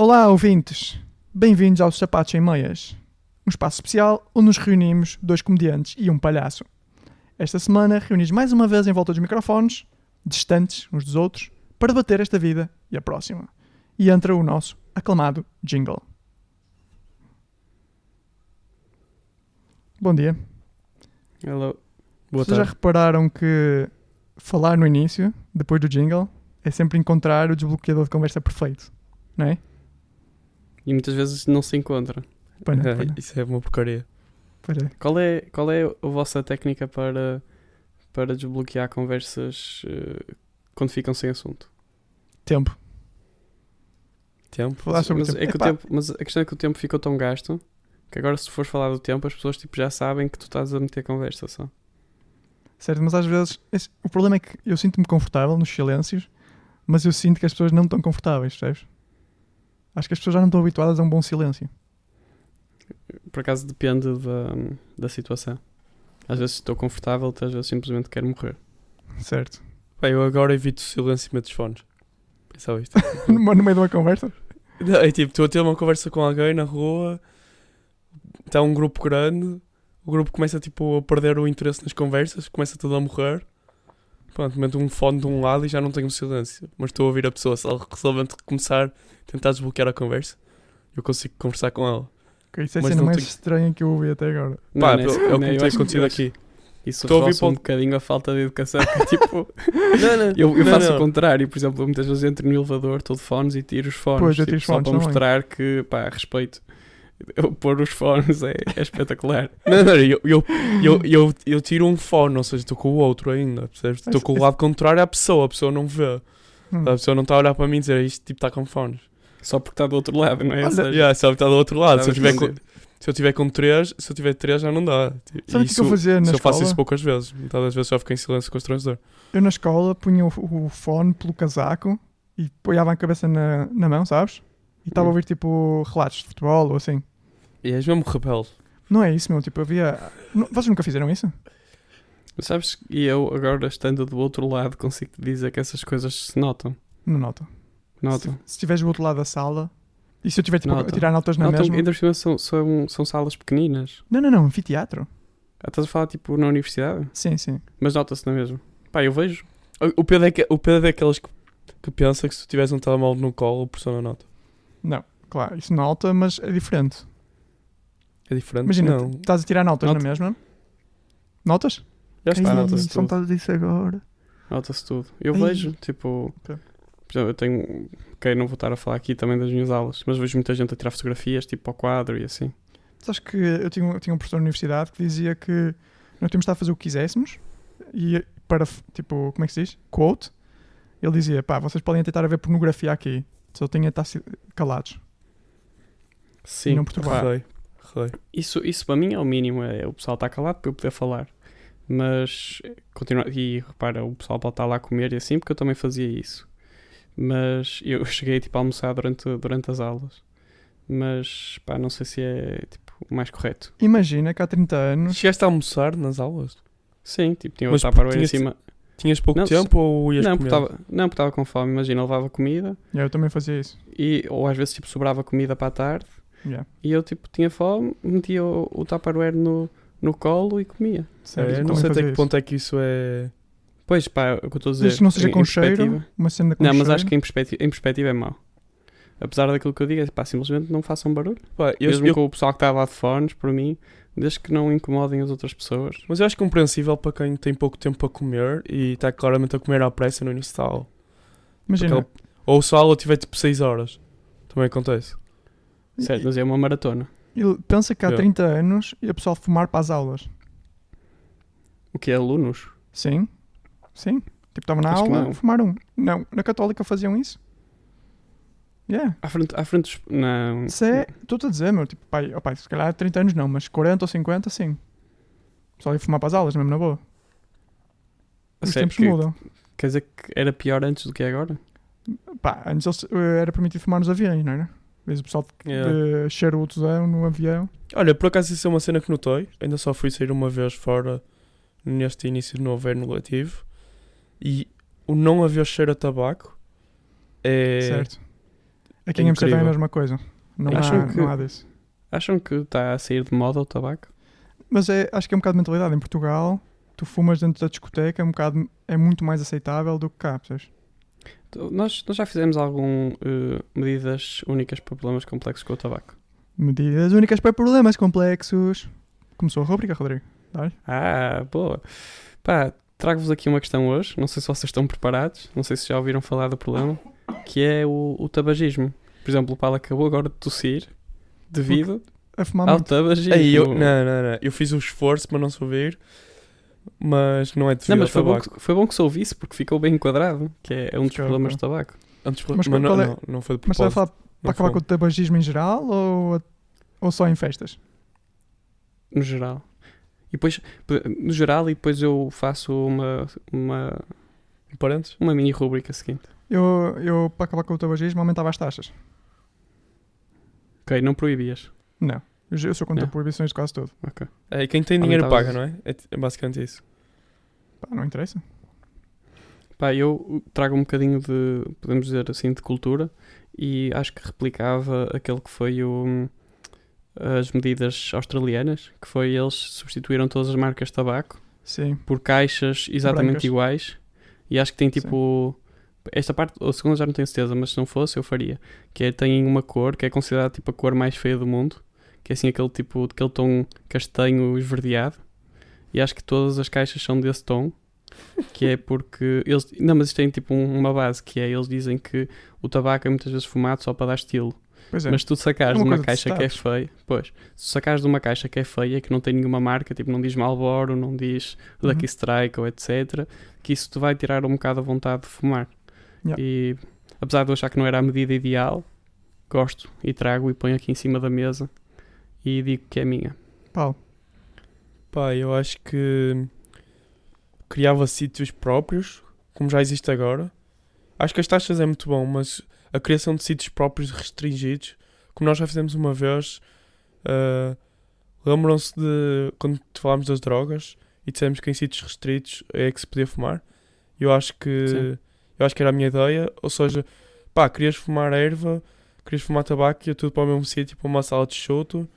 Olá, ouvintes! Bem-vindos aos Sapatos em Meias, um espaço especial onde nos reunimos dois comediantes e um palhaço. Esta semana reunimos mais uma vez em volta dos microfones, distantes uns dos outros, para debater esta vida e a próxima. E entra o nosso aclamado jingle. Bom dia. Hello. Boa Vocês já tarde. repararam que falar no início, depois do jingle, é sempre encontrar o desbloqueador de conversa perfeito, não é? E muitas vezes não se encontra. Pois não, É, não, Isso é uma porcaria. pois é. Qual é, qual é a vossa técnica para, para desbloquear conversas eh, quando ficam sem assunto? Tempo. Tempo. Falar sobre mas, tempo. é que o tempo. Mas a questão é que o tempo ficou tão gasto que agora se fores falar do tempo as pessoas tipo, já sabem que tu estás a meter conversa só. Certo, mas às vezes esse- o problema é que eu sinto-me confortável nos silêncios, mas eu sinto que as pessoas não estão confortáveis, percebes? Acho que as pessoas já não estão habituadas a um bom silêncio. Por acaso depende da, da situação. Às vezes estou confortável, outras vezes simplesmente quero morrer. Certo. Bem, eu agora evito o silêncio e meto os fones. Pensava isto. no no meio de uma conversa? Não, é tipo, estou a ter uma conversa com alguém na rua, está um grupo grande, o grupo começa tipo a perder o interesse nas conversas, começa tudo a morrer. Pronto, meto um fone de um lado e já não tenho silêncio. Mas estou a ouvir a pessoa, se ela resolve começar a tentar desbloquear a conversa, eu consigo conversar com ela. Ok, Isso é a cena não mais tenho- estranha que eu ouvi até agora. Pá, Não, é, não o que não, tem acontecido aqui. Isso Estou a ouvir um bocadinho a falta de educação. que é tipo, Não, não, eu, eu não, faço não. o contrário, por exemplo, muitas vezes entro no elevador, estou de fones e tiro os fones. Pois, tipo, só fones para também. mostrar que, pá, respeito. Eu pôr os fones é, é espetacular. Não, não, eu, eu, eu, eu, eu tiro um fone, ou seja, estou com o outro ainda, percebes? Estou com o lado contrário à pessoa, a pessoa não vê. Hum. A pessoa não está a olhar para mim e dizer isto tipo está com fones. Só porque está do outro lado, não é? Olha, seja, Yeah, só está do outro lado. Se eu, tiver com, se eu tiver com três, se eu tiver três já não dá. Sabe o que isso, eu fazia na eu escola? faço isso poucas vezes. Metade das vezes só fico em silêncio constrangedor. Eu na escola punha o, o fone pelo casaco e apoiava a cabeça na, na mão, sabes? E estava a Hum. ouvir tipo relatos de futebol ou assim. E és mesmo rebelde. Não é isso, meu. Tipo, havia. Não- Vocês nunca fizeram isso? Sabes, e eu agora estando do outro lado consigo te dizer que essas coisas se notam. Não noto. Notam. Se, se estiveres do outro lado da sala e se eu estiver tipo, a Notam. tirar notas na Notam, mesma. ainda por são, são, são salas pequeninas. Não, não, não. Anfiteatro. Ah, Estás a falar tipo na universidade? Sim, sim. Mas nota-se na mesma. Pá, eu vejo. O- O Pedro é, que, o Pedro é daqueles que, que pensa que se tu tivesse um telemóvel no colo, a pessoa não nota. Não, claro, isso nota, mas é diferente. É diferente. Imagina, não. estás a tirar notas Nota. na mesma? Notas? Já está. Nota-se tudo. metade disso agora. Nota-se tudo. Eu Ai. vejo, tipo. Ok. Por exemplo, eu tenho. Ok, não vou estar a falar aqui também das minhas aulas, mas vejo muita gente a tirar fotografias, tipo ao quadro e assim. Sabes que eu tinha, eu tinha um professor na universidade que dizia que nós tínhamos de estar a fazer o que quiséssemos e para, tipo, como é que se diz? Quote. Ele dizia, pá, vocês podem tentar a ver pornografia aqui, só tinha de estar calados. Sim. não perturbar. Rei. Rei. Isso, isso para mim é o mínimo, é o pessoal estar calado para eu poder falar. Mas continua e repara, o pessoal pode estar lá a comer e assim, porque eu também fazia isso. Mas eu cheguei tipo a almoçar durante, durante as aulas. Mas pá, não sei se é tipo o mais correto. Imagina que há 30 anos, Chegaste a almoçar nas aulas? Sim, tipo, tinha o Tupperware em cima. Tinhas pouco Não, tempo ou ias Não, porque comer? estava não, porque estava com fome. Imagina, eu levava comida Yeah, eu também fazia isso. e, ou às vezes tipo sobrava comida para a tarde Yeah. e eu tipo tinha fome, metia o, o Tupperware no, no colo e comia. Certo, É, não sei até que isso. ponto é que isso é. Pois pá, o que eu estou a dizer. Que não seja em- com em cheiro, uma cena com Não, cheiro. mas acho que em perspectiva, em perspectiva é mau. Apesar daquilo que eu digo, é pá, simplesmente não façam barulho. Pá, eu- Mesmo eu- com o pessoal que está lá de fones, por mim, desde que não incomodem as outras pessoas. Mas eu acho compreensível para quem tem pouco tempo para comer e está claramente a comer à pressa no início da aula. Imagina, Porque Ou se a aula tiver tipo 6 horas. Também acontece. Certo, mas é uma maratona. ele pensa que há Yeah. 30 anos ia pessoal fumar para as aulas. O que é alunos? Sim, sim. Tipo, estava na Acho aula, fumaram. Não, na Católica faziam isso. Yeah. À frente, à frente dos. Não. É, estou-te a dizer, meu, tipo, pai, oh, pai, se calhar há 30 anos não, mas 40 ou 50, sim. Pessoal ia fumar para as aulas, mesmo na boa. Os sério, tempos que- mudam. Quer dizer que era pior antes do que é agora? Pá, antes eles, eh, era permitido fumar nos aviões, não era? Vezes o pessoal de, Yeah. de charutozão no avião. Olha, por acaso isso é uma cena que notei. Ainda só fui sair uma vez fora neste início de novo ano letivo. E o não haver cheiro a tabaco é. Certo. Aqui É em Amsterdã é a mesma coisa. Não, Acham há, que- não há disso. Acham que está a sair de moda o tabaco? Mas é, acho que é um bocado de mentalidade. Em Portugal, tu fumas dentro da discoteca, é, um bocado, é muito mais aceitável do que cá, percebes? Nós, nós já fizemos algum eh, medidas únicas para problemas complexos com o tabaco? Medidas únicas para problemas complexos. Começou a rubrica, Rodrigo. Dá-lhe. Ah, boa. Pá, trago-vos aqui uma questão hoje. Não sei se vocês estão preparados. Não sei se já ouviram falar do problema. Que é o, o tabagismo. Por exemplo, o Paulo acabou agora de tossir devido A fumar ao muito. tabagismo. Aí, eu, não, não, não. Eu fiz o esforço para não se ouvir, mas não é devido Não, mas ao foi bom, tabaco. que, foi bom que se ouvisse porque ficou bem enquadrado. Que é, é um dos Ficou, problemas do tabaco. Antes, Mas mas, não, qual é- não, não foi de Mas estás a propósito. falar para acabar foi. com o tabagismo em geral ou, ou só em festas? No geral. E depois, no geral, e depois eu faço uma, uma, Parentes? uma mini rúbrica seguinte. Eu, eu, para acabar com o tabagismo, aumentava as taxas. Ok, não proibias. Não. Eu, sou contra Não. proibições de quase tudo. Ok. É, quem tem dinheiro Aumentavas- paga, não é? É, é basicamente isso. Pá, não interessa. Pá, eu trago um bocadinho de, podemos dizer assim, de cultura e acho que replicava aquele que foi o, as medidas australianas, que foi eles substituíram todas as marcas de tabaco Sim. por caixas exatamente Brancas. iguais e acho que tem tipo esta parte, a segunda já não tenho certeza, mas se não fosse eu faria, que é, tem uma cor que é considerada tipo a cor mais feia do mundo, que é assim aquele tipo, aquele tom castanho esverdeado e acho que todas as caixas são desse tom que é porque eles, não, mas isto tem tipo um- uma base que é, eles dizem que o tabaco é muitas vezes fumado só para dar estilo é. mas tu sacares É uma de uma coisa de caixa que é feia, pois, se sacares de uma caixa que é feia, que não tem nenhuma marca, tipo, não diz Marlboro, não diz Lucky Uhum. Strike ou etc, que isso te vai tirar um bocado a vontade de fumar. Yeah. E apesar de eu achar que não era a medida ideal, gosto e trago e ponho aqui em cima da mesa e digo que é minha. Paulo. Pá, eu acho que criava sítios próprios, como já existe agora. Acho que as taxas é muito bom, mas a criação de sítios próprios restringidos, como nós já fizemos uma vez, ah, lembram-se de quando falámos das drogas e dissemos que em sítios restritos é que se podia fumar. Eu acho que Sim. Eu acho que era a minha ideia, ou seja, pá, querias fumar erva, querias fumar tabaco, ia tudo para o mesmo sítio, para uma sala de chuto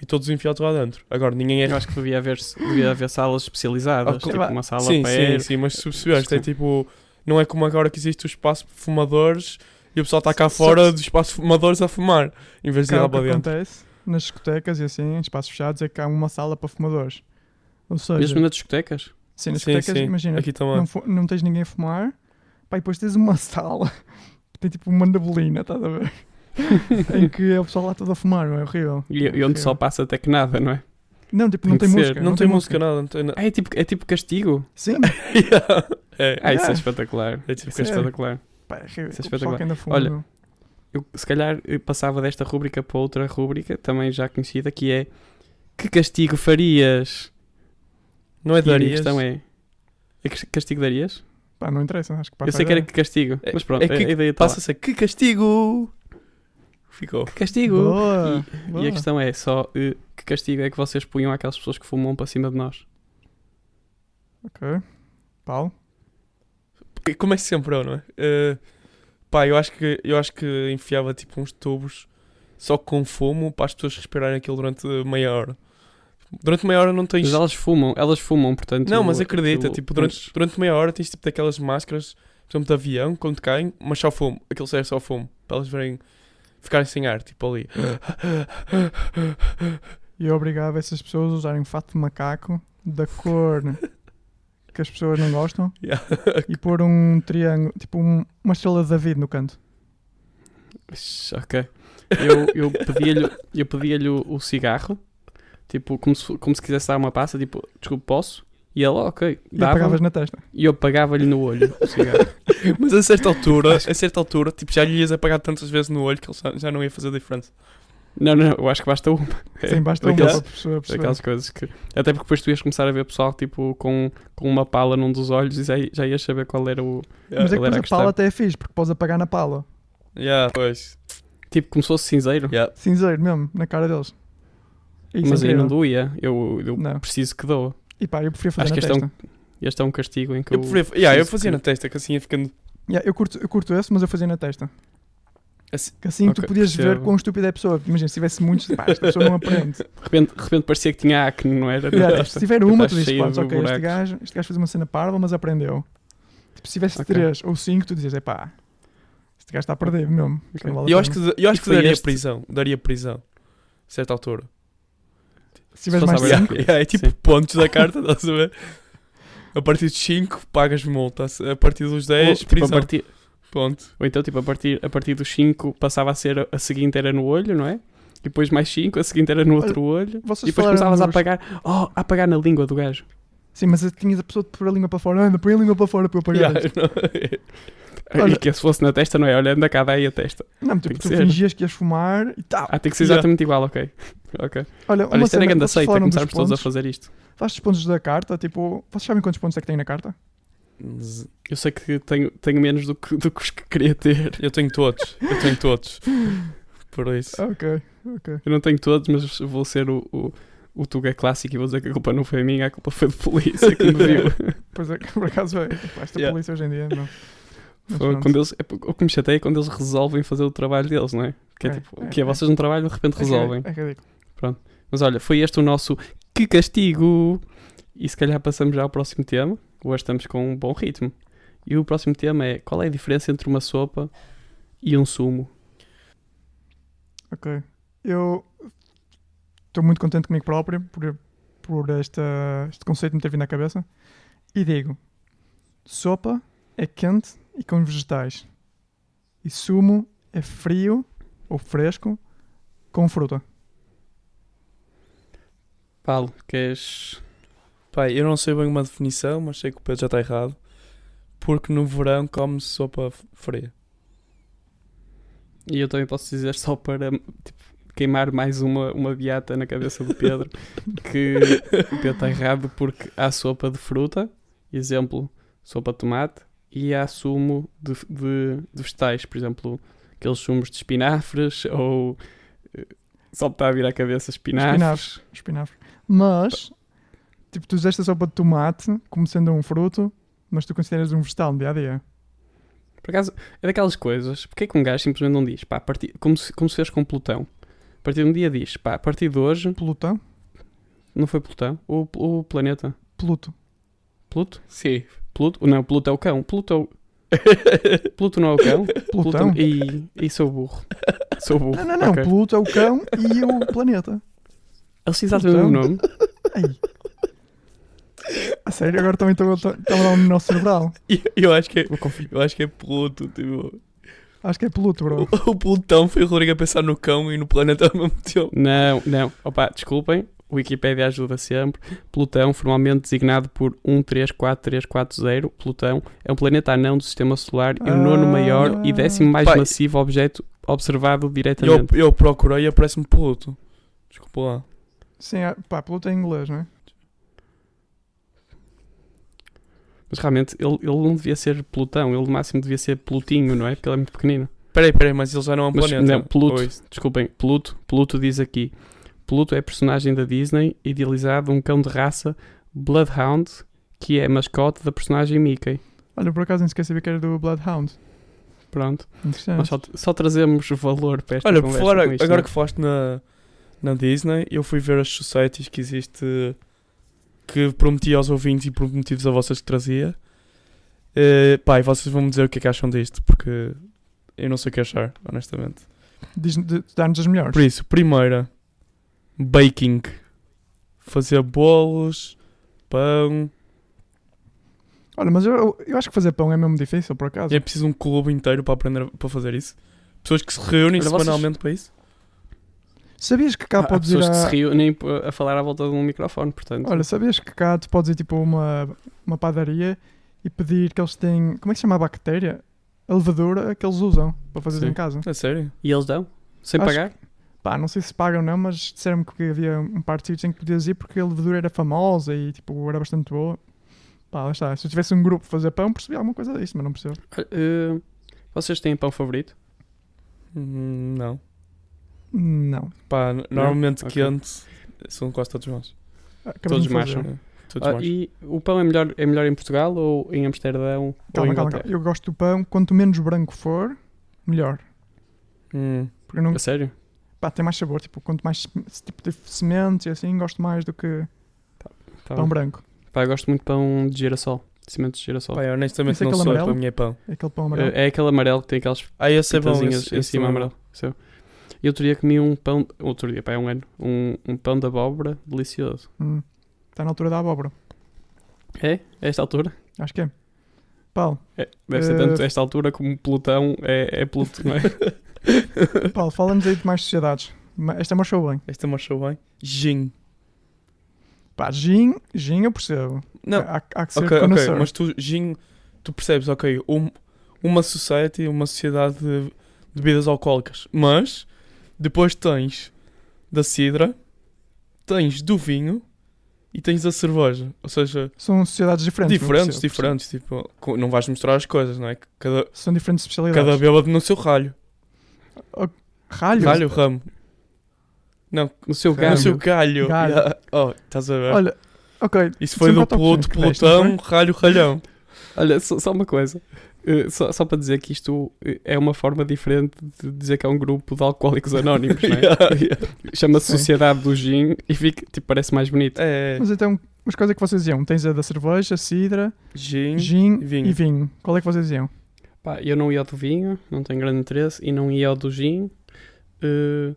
e todos enfiados lá dentro. Agora ninguém é Eu acho que devia haver, devia haver salas especializadas, Ah, tipo uma sala sim, para sim, sim, mas se percebeste, é Sim. tipo, não é como agora que existe o espaço para fumadores e o pessoal está cá fora do espaço de fumadores a fumar, em vez de ir lá o que para dentro. acontece nas discotecas e assim, em espaços fechados, é que há uma sala para fumadores. Ou seja, Mesmo nas discotecas. sim, nas Sim, discotecas, sim, imagina, aqui também. não, não tens ninguém a fumar, pá, e depois tens uma sala que tem tipo uma neblina, estás a ver? em que é o pessoal lá todo a fumar, não é horrível. E, e onde só passa até que nada, não é? Não, tipo, tem não tem música. Não, tem música, nada. Não tem na- Ah, é tipo, é tipo castigo. Sim, Yeah. é, Ah, isso é Yeah. espetacular. é tipo é espetacular. pá, é horrível. Isso é ainda fuma. Olha. Eu, se calhar eu passava desta rúbrica para outra rúbrica, também já conhecida, que é Que castigo farias? não é E a darias. questão é é que castigo darias? Pá, não interessa, acho que passa eu sei que era que castigo, É- mas pronto, é que a ideia está lá. Passa a que castigo! Ficou. Que castigo? Boa, E boa. a questão é só eh, que castigo é que vocês punham àquelas pessoas que fumam para cima de nós? Ok. Paulo? E Como é sempre eu, não é? Eh, pá, eu acho, que, eu acho que enfiava tipo uns tubos só com fumo para as pessoas respirarem aquilo durante meia hora. Durante meia hora não tens. Mas elas fumam, elas fumam, portanto. Não, mas acredita, aquilo- tipo, durante, mas- durante meia hora tens tipo daquelas máscaras, por exemplo, de avião, quando caem, mas só fumo. Aquilo serve só fumo. Para elas verem, ficarem sem ar, tipo ali. E eu obrigava essas pessoas a usarem um fato de macaco da cor que as pessoas não gostam Yeah. e pôr um triângulo, tipo um- uma estrela de David no canto. Ok. Eu, eu pedia-lhe eu pedia o, o cigarro, tipo, como se, como se quisesse dar uma passa, tipo, desculpe, posso? E ele, ok, E dava apagavas na testa. e eu pagava-lhe no olho o cigarro. Mas a certa altura, a certa altura, tipo, já lhe ias apagar tantas vezes no olho que ele já, já não ia fazer diferença. não, não, eu acho que basta uma. Sim, basta uma daqueles- para a pessoa perceber. Aquelas coisas que. Até porque depois tu ias começar a ver pessoal tipo com, com uma pala num dos olhos e já, já ias saber qual era o. Mas é que a a pala até é fixe, porque podes apagar na pala. Yeah, pois. Tipo como se fosse cinzeiro. Yeah. Cinzeiro mesmo, na cara deles. Isso Mas é aí não doía. Eu, eu Não. preciso que doa. E pá, eu preferia fazer Acho na que este é, testa. um, este é um castigo em que Eu, eu. preferia, yeah, eu fazia que- na testa, que assim ia ficando. Yeah, eu, curto, eu curto esse, mas eu fazia na testa. Assim- Que assim tu Ok, podias ver percebo. quão estúpida é a pessoa. Imagina, se tivesse muitos, pá, esta pessoa não aprende. De repente, de repente parecia que tinha acne, não era? Yeah, tipo, se tiver uma, tu dizes, pá, ok, este gajo, este gajo fez uma cena parva, mas aprendeu. Tipo, se tivesse Ok. três ou cinco, tu dizes, é pá, este gajo está a perder mesmo. Não vale Eu acho pena." que, eu acho E que daria este- prisão. Daria prisão. A certa altura. Se tiveres mais fosse a cinco, verdade. Yeah, é tipo Sim. pontos da carta, estás a ver? A partir dos 5 pagas multa. A partir dos Ou, 10, tipo, a prisão. partir, Ponto. ou então, tipo, a partir, a partir dos 5 passava a ser a, a seguinte era no olho, não é? E depois mais 5, a seguinte era no outro olho. vocês E depois começavas a apagar, oh, a apagar na língua do gajo. Sim, mas tinhas a pessoa de pôr a língua para fora. Anda, põe a língua para fora para eu pagar Yeah, Olha- E que se fosse na testa, não é? Olha, anda cá, daí a testa. Não, tipo, tu ser. fingias que ias fumar e tal. Ah, tem que ser Yeah. exatamente igual, ok. Ok. Olha, Olha, isto era cena, grande aceita, começarmos todos a fazer isto. Faz os pontos da carta, tipo, vocês sabem quantos pontos é que tem na carta? Eu sei que tenho, tenho menos do que, do que os que queria ter. Eu tenho todos. Eu tenho todos. Por isso. Ok, ok. Eu não tenho todos, mas vou ser o, o, o Tuga clássico e vou dizer que a culpa não foi minha, a culpa foi do polícia que me viu. Pois é, por acaso é. Esta Yeah. polícia hoje em dia, não. Foi quando eles, é, o que me chateia é quando eles resolvem fazer o trabalho deles, não é? Que é, É, tipo, é, que é, é. vocês não trabalham de repente É resolvem. ri- É ridículo. Mas olha, foi este o nosso Que Castigo! E se calhar passamos já ao próximo tema. Hoje estamos com um bom ritmo. E o próximo tema é qual é a diferença entre uma sopa e um sumo? Ok. Eu estou muito contente comigo próprio por, por esta, este conceito me ter vindo à cabeça. E digo: sopa é quente e com vegetais. E sumo é frio ou fresco com fruta. Paulo, queres. Pai, eu não sei bem uma definição, mas sei que o Pedro já está errado. Porque no verão come-se sopa fria. E eu também posso dizer só para tipo, queimar mais uma, uma beata na cabeça do Pedro que o Pedro está errado porque há sopa de fruta, exemplo, sopa de tomate, e há sumo de, de, de vegetais, por exemplo, aqueles sumos de espinafres ou eh, só está a vir à cabeça espinafres. Espinafres. Espinafres. Mas, tipo, tu usaste a sopa de tomate como sendo um fruto, mas tu consideras um vegetal no dia a dia. Por acaso, é daquelas coisas, porque é que um gajo simplesmente não diz, pá, a partir, como, se, como se fez com Plutão, a partir de um dia diz, pá, a partir de hoje, Plutão? não foi Plutão, o, o planeta, Pluto. Pluto? Sim. Pluto? Não, Pluto é o cão. Pluto, é o- Pluto não é o cão? Plutão? E, e sou burro. Sou burro. Não, não, não. Ok. Pluto é o cão e o planeta. Eles têm exatamente o mesmo nome. Ai. A sério, agora também estou estou- estou a dar um nó cerebral. Eu, eu acho que é, Vou conferir. eu acho que é Pluto. Tipo, Acho que é Pluto, bro. o, o Plutão foi o Rodrigo a pensar no cão e no planeta ao mesmo tempo. Não, não. Opa, desculpem. Wikipedia ajuda sempre. Plutão, formalmente designado por 134340, Plutão é um planeta anão do sistema solar e o nono Ah. maior e décimo mais Pai. massivo objeto observado Eu, diretamente. eu procurei e aparece-me Pluto. Desculpa lá. Sim, é- pá, Pluto é em inglês, não é? Mas realmente ele, ele não devia ser Plutão, ele no máximo devia ser Plutinho, não é? Porque ele é muito pequenino. Peraí, peraí, mas ele já não é um Mas planeta. não, Pluto, Oi. desculpem, Pluto, Pluto diz aqui. Pluto é personagem da Disney, idealizado um cão de raça Bloodhound, que é mascote da personagem Mickey. Olha, por acaso nem sequer sabia que era do Bloodhound. Pronto. Nós só, só trazemos valor para esta Olha, conversa isto, agora não é? que falaste na, na Disney, eu fui ver as societies que existe que prometi aos ouvintes e prometi-vos a vocês que trazia. Eh, pá, e vocês vão me dizer o que é que acham disto, porque eu não sei o que achar, honestamente. Diz- de- Dá-nos as melhores. Por isso, primeira, baking. Fazer bolos, pão. Olha, mas eu, eu acho que fazer pão é mesmo difícil, por acaso. É preciso um clube inteiro para aprender para fazer isso. Pessoas que se reúnem Olha, vocês- semanalmente para isso. Sabias que cá Há podes ir pessoas a... que se reúnem a falar à volta de um microfone, portanto. Olha, sabias que cá tu podes ir tipo a uma, uma padaria e pedir que eles têm... Como é que se chama a bactéria? A levedura que eles usam para fazer Sim. em casa. É sério? E eles dão? Sem Acho pagar? Pá, não sei se pagam ou não, mas disseram-me que havia um par de sítios em que podias ir porque a levedura era famosa e tipo era bastante boa. Pá, lá está. Se eu tivesse um grupo a fazer pão, percebia alguma coisa disso, mas não percebo. Eh, vocês têm pão favorito? Hum, Não. Não. Pá, normalmente Ok. quente são quase todos maus. Acabamos Todos macham. É, Todos Ah, e o pão é melhor, é melhor em Portugal ou em Amsterdão ou Calma, em calma, calma. Eu gosto do pão. Quanto menos branco for, melhor. Hum. Não, A sério? Pá, tem mais sabor. Tipo, quanto mais esse tipo de sementes e assim, gosto mais do que Tá pão bem. branco. Pá, eu gosto muito de pão de girassol. De sementes de girassol. Pá, eu honestamente Esse é não aquele sou, amarelo? para mim é pão. É aquele pão amarelo. É, é aquele amarelo que tem aquelas Ah, esse é bom. Esse, em esse cima é amarelo. Seu. E outro dia comi um pão. Outro dia, pá, é um ano. Um, um pão de abóbora delicioso. Hum. Está na altura da abóbora. É? A esta altura? Acho que é. Paulo, É, deve ser Eh, tanto a esta altura como Plutão é, é Pluto, não é? Paulo fala-nos aí de mais sociedades. Esta marchou bem. bom. Este marchou bem. Gin. Pá, gin, gin eu percebo. Não, Há, há que ser ok, ok. connoisseur. Mas tu, gin, tu percebes, ok, um- uma society, uma sociedade de, de bebidas alcoólicas. Mas, depois tens da cidra, tens do vinho e tens da cerveja. Ou seja, São sociedades diferentes. diferentes, percebo, diferentes. Tipo, co- não vais misturar as coisas, não é? Cada, percebo. São diferentes especialidades. cada bêbado no seu ralho. Ralho? Ralho, ramo. Não, O seu no galho. seu galho. Galho. Yeah. Oh, estás a ver? Olha, ok. Isso foi São do deste, não Plutão, ralho, ralhão. Olha, só, só uma coisa. Eh, só, só para dizer que isto eh, é uma forma diferente de dizer que é um grupo de alcoólicos anónimos, não é? Yeah, yeah. Chama-se. Sociedade do Gin e fica, tipo, parece mais bonito. É, Mas então, as coisas que vocês iam? Tens a da cerveja, cidra, gin, gin vinho. e vinho. Qual é que vocês iam? Pá, eu não ia ao do vinho, não tenho grande interesse, e não ia ao do gin. Eh,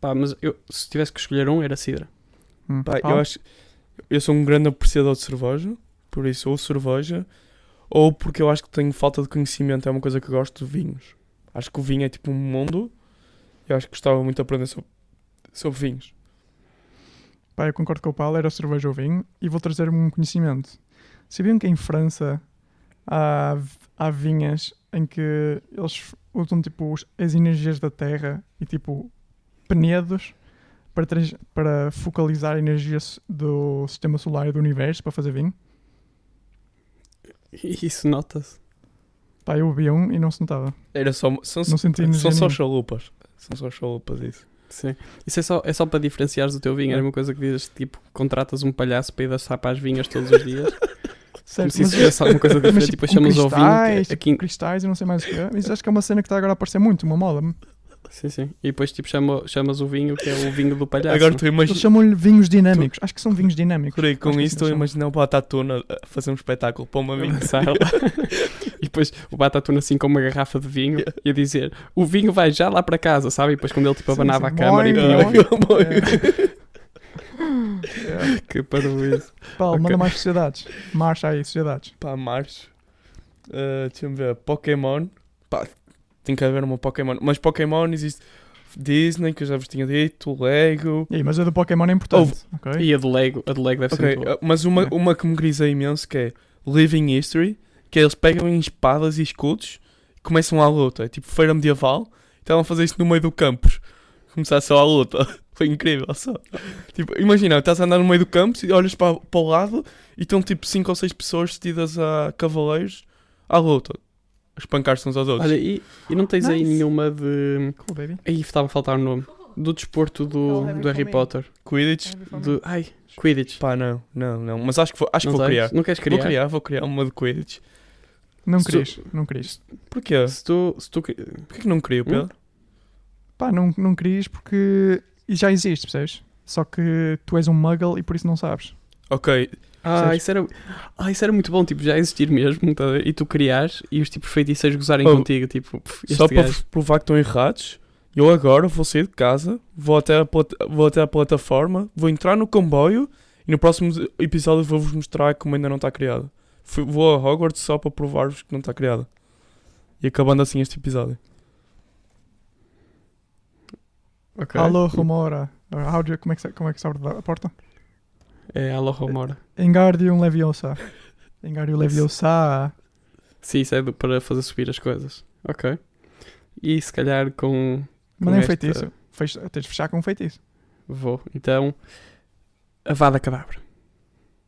pá, mas eu, se tivesse que escolher um, era cidra. Hum, Pá, Paulo? eu acho. Eu sou um grande apreciador de cerveja, por isso, ou cerveja, ou porque eu acho que tenho falta de conhecimento, é uma coisa que eu gosto de vinhos. Acho que o vinho é tipo um mundo, eu acho que gostava muito de aprender sobre, sobre vinhos. Pá, eu concordo com o Paulo, era cerveja ou vinho. E vou trazer um conhecimento. Sabiam que em França há, há vinhas em que eles usam tipo as energias da terra e tipo penedos para, para focalizar a energia do sistema solar e do universo para fazer vinho? E isso nota-se. Pá, eu bebi um e não se notava. Era só, são, Não senti energia são só chalupas. São só chalupas isso. Sim. Isso é só, é só para diferenciares do teu vinho. Era uma coisa que dizes, tipo, contratas um palhaço para ir dançar para as vinhas todos os dias. Como Certo, se isso mas- fosse alguma coisa mas, diferente. tipo, Depois com chamas ao vinho. cristais, Que, tipo, aqui, cristais e não sei mais o que é. Mas acho que é uma cena que está agora a aparecer muito, uma moda. sim, sim. E depois, tipo, chama, chamas o vinho que é o vinho do palhaço. Agora tu Eles imaginas. chamam-lhe vinhos dinâmicos. Acho que são vinhos dinâmicos. Por aí, com que isso, estou a imaginar o Batatuna a fazer um espetáculo para uma. Lançar lá. e depois o Batatuna assim com uma garrafa de vinho e a dizer o vinho vai já lá para casa, sabe? E depois quando ele tipo Sim, abanava sim. a câmara e punha que parabéns. Paulo, Ok. manda mais sociedades. Marcha aí, sociedades. Pá, março. Uh, Deixa-me ver. Pokémon. Pá, tem que haver uma Pokémon. Mas Pokémon existe. Disney, que eu já vos tinha dito. Lego. E mas a do Pokémon é importante. ok? E a do Lego, a do Lego deve Ok, ser muito boa. uh, mas uma, É. uma que me grisa imenso que é Living History. Que é eles pegam em espadas e escudos e começam a luta. É tipo feira medieval. Estavam a fazer isto no meio do campus. Começar só a luta. Foi incrível só. Tipo, imagina, estás a andar no meio do campus e olhas para, para o lado e estão tipo 5 ou 6 pessoas vestidas a cavaleiros à luta. A espancar-se uns aos outros. Olha, e, e não tens aí Nice. nenhuma de. Cool, baby. Aí estava a faltar o nome. Do desporto do, do Harry Potter. Quidditch? Do, ai, Quidditch. Pá, não, não, não. Mas acho que vou, acho que vou criar. Não queres criar? Vou criar, vou criar uma de Quidditch. Não querias, não querias. Porquê? Se tu, se tu, Porquê que não crio, Hum? Pedro? Pá, não, não querias porque e já existe, percebes? Só que tu és um muggle e por isso não sabes. Ok, Ah, Percebes? isso era, ah, isso era muito bom, tipo, já existir mesmo, tá e tu criares e os tipos feiticeiros gozarem Oh, contigo, tipo, pff, só para provar que estão errados, eu agora vou sair de casa, vou até, a vou até a plataforma, vou entrar no comboio e no próximo episódio vou-vos mostrar como ainda não está criado. Fui- vou a Hogwarts só para provar-vos que não está criado. E acabando assim este episódio. Ok. Alô, Romora. How do you- como, é que, se- como é que se abre a porta? É Alô Romora. Engardium Leviosa. Engardium Leviosa. Sim, isso é do- para fazer subir as coisas. Ok. E se calhar com. Mandei um esta- feitiço. Fech- tens de fechar com um feitiço. Vou. Então. A Vada Cadabra.